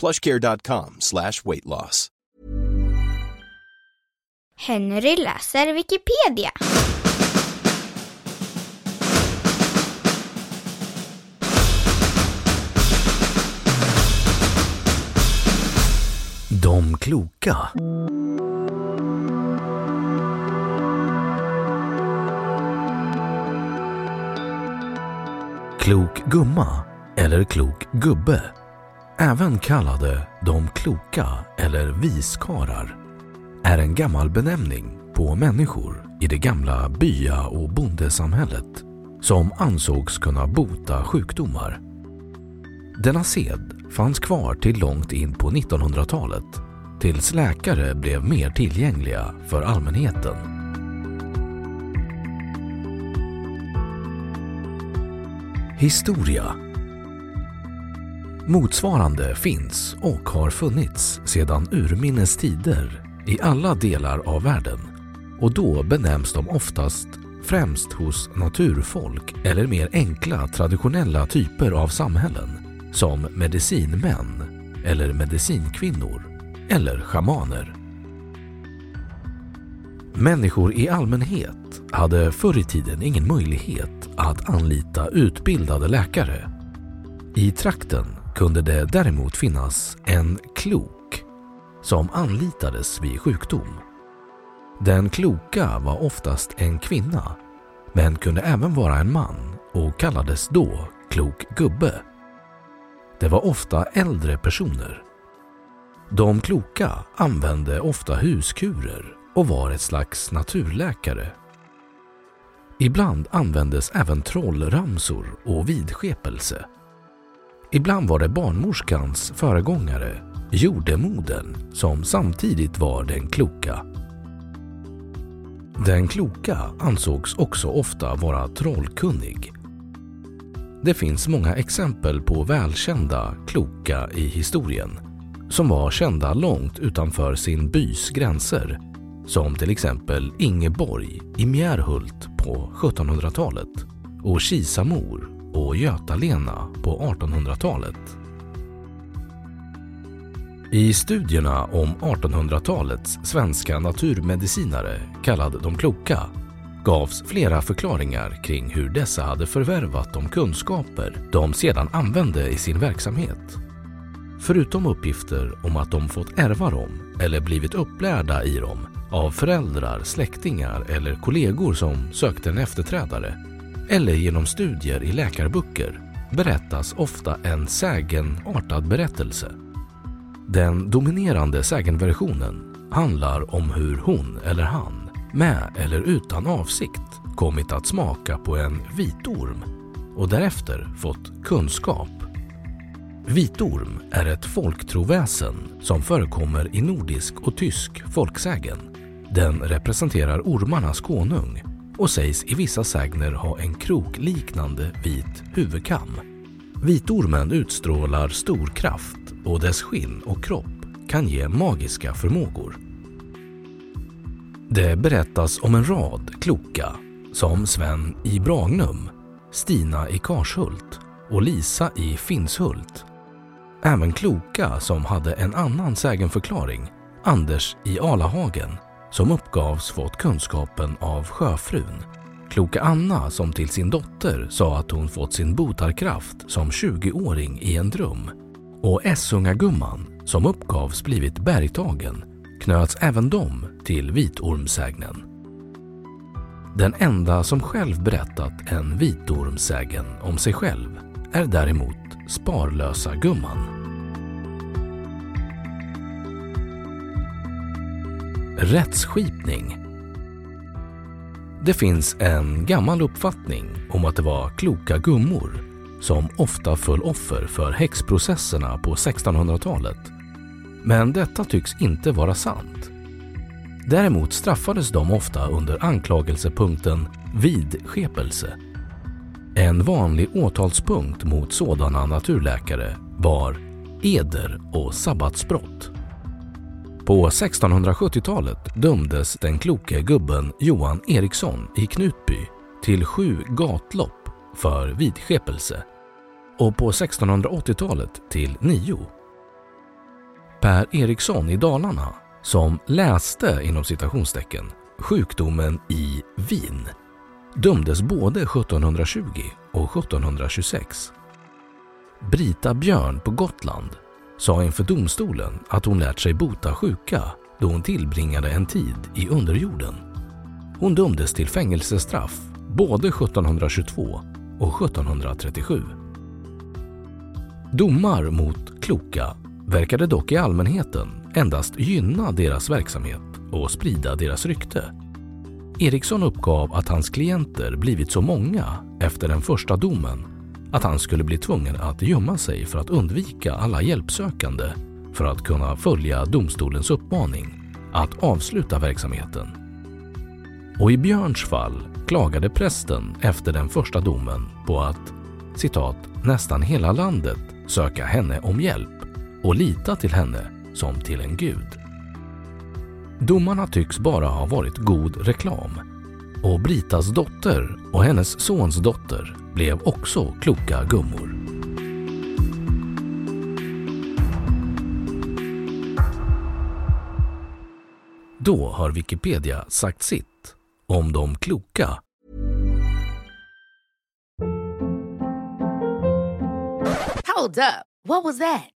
Plushcare.com slash weight loss. Henry läser Wikipedia. De kloka. Klok gumma eller klok gubbe, även kallade de kloka eller viskarar, är en gammal benämning på människor i det gamla bya och bondesamhället som ansågs kunna bota sjukdomar. Denna sed fanns kvar till långt in på 1900-talet tills läkare blev mer tillgängliga för allmänheten. Historia Motsvarande finns och har funnits sedan urminnes tider i alla delar av världen och då benämns de oftast främst hos naturfolk eller mer enkla traditionella typer av samhällen som medicinmän eller medicinkvinnor eller schamaner. Människor i allmänhet hade förr i tiden ingen möjlighet att anlita utbildade läkare. I trakten kunde det däremot finnas en klok som anlitades vid sjukdom. Den kloka var oftast en kvinna men kunde även vara en man och kallades då klok gubbe. Det var ofta äldre personer. De kloka använde ofta huskurer och var ett slags naturläkare. Ibland användes även trollramsor och vidskepelse. Ibland var det barnmorskans föregångare, jordemodern, som samtidigt var den kloka. Den kloka ansågs också ofta vara trollkunnig. Det finns många exempel på välkända kloka i historien som var kända långt utanför sin bys gränser som till exempel Ingeborg i Mjärhult på 1700-talet och Kisamor och Göta-Lena på 1800-talet. I studierna om 1800-talets svenska naturmedicinare kallad de kloka gavs flera förklaringar kring hur dessa hade förvärvat de kunskaper de sedan använde i sin verksamhet. Förutom uppgifter om att de fått ärva dem eller blivit upplärda i dem av föräldrar, släktingar eller kollegor som sökte en efterträdare eller genom studier i läkarböcker berättas ofta en sägenartad berättelse. Den dominerande sägenversionen handlar om hur hon eller han, med eller utan avsikt, kommit att smaka på en vitorm och därefter fått kunskap. Vitorm är ett folktroväsen som förekommer i nordisk och tysk folksägen. Den representerar ormarnas konung och sägs i vissa sägner ha en krokliknande vit huvudkam. Vitormen utstrålar stor kraft och dess skinn och kropp kan ge magiska förmågor. Det berättas om en rad kloka som Sven i Bragnum, Stina i Karshult och Lisa i Finshult. Även kloka som hade en annan sägenförklaring, Anders i Alahagen, som uppgavs fått kunskapen av sjöfrun. Kloka Anna som till sin dotter sa att hon fått sin botarkraft som 20-åring i en dröm. Och Essunga-gumman som uppgavs blivit bergtagen knöts även de till vitormsägnen. Den enda som själv berättat en vitormsägen om sig själv är däremot Sparlösa gumman. Rättsskipning Det finns en gammal uppfattning om att det var kloka gummor som ofta föll offer för häxprocesserna på 1600-talet. Men detta tycks inte vara sant. Däremot straffades de ofta under anklagelsepunkten vidskepelse. En vanlig åtalspunkt mot sådana naturläkare var eder och sabbatsbrott. På 1670-talet dömdes den kloke gubben Johan Eriksson i Knutby till sju gatlopp för vidskepelse och på 1680-talet till nio. Per Eriksson i Dalarna som läste inom citationstecken sjukdomen i vin dömdes både 1720 och 1726. Brita Björn på Gotland sa inför domstolen att hon lärt sig bota sjuka då hon tillbringade en tid i underjorden. Hon dömdes till fängelsestraff både 1722 och 1737. Domar mot kloka verkade dock i allmänheten endast gynna deras verksamhet och sprida deras rykte. Eriksson uppgav att hans klienter blivit så många efter den första domen att han skulle bli tvungen att gömma sig för att undvika alla hjälpsökande för att kunna följa domstolens uppmaning att avsluta verksamheten. Och i Björns fall klagade prästen efter den första domen på att citat, nästan hela landet söka henne om hjälp och lita till henne som till en gud. Domarna tycks bara ha varit god reklam och Britas dotter och hennes sons dotter blev också kloka gummor. Då har Wikipedia sagt sitt om de kloka. Hold up. What was that?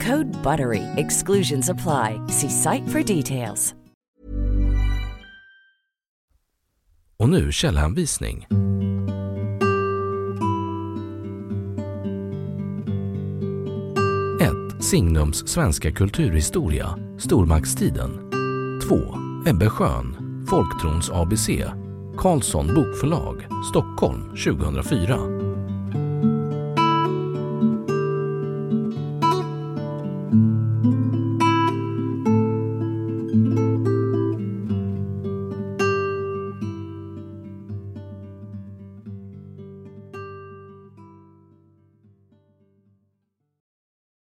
Code BUTTERY. Exclusions apply. See site for details. Och nu källhänvisning. 1. Signums svenska kulturhistoria, stormaktstiden. 2. Ebbe Schön, Folktrons ABC, Carlsson Bokförlag, Stockholm 2004.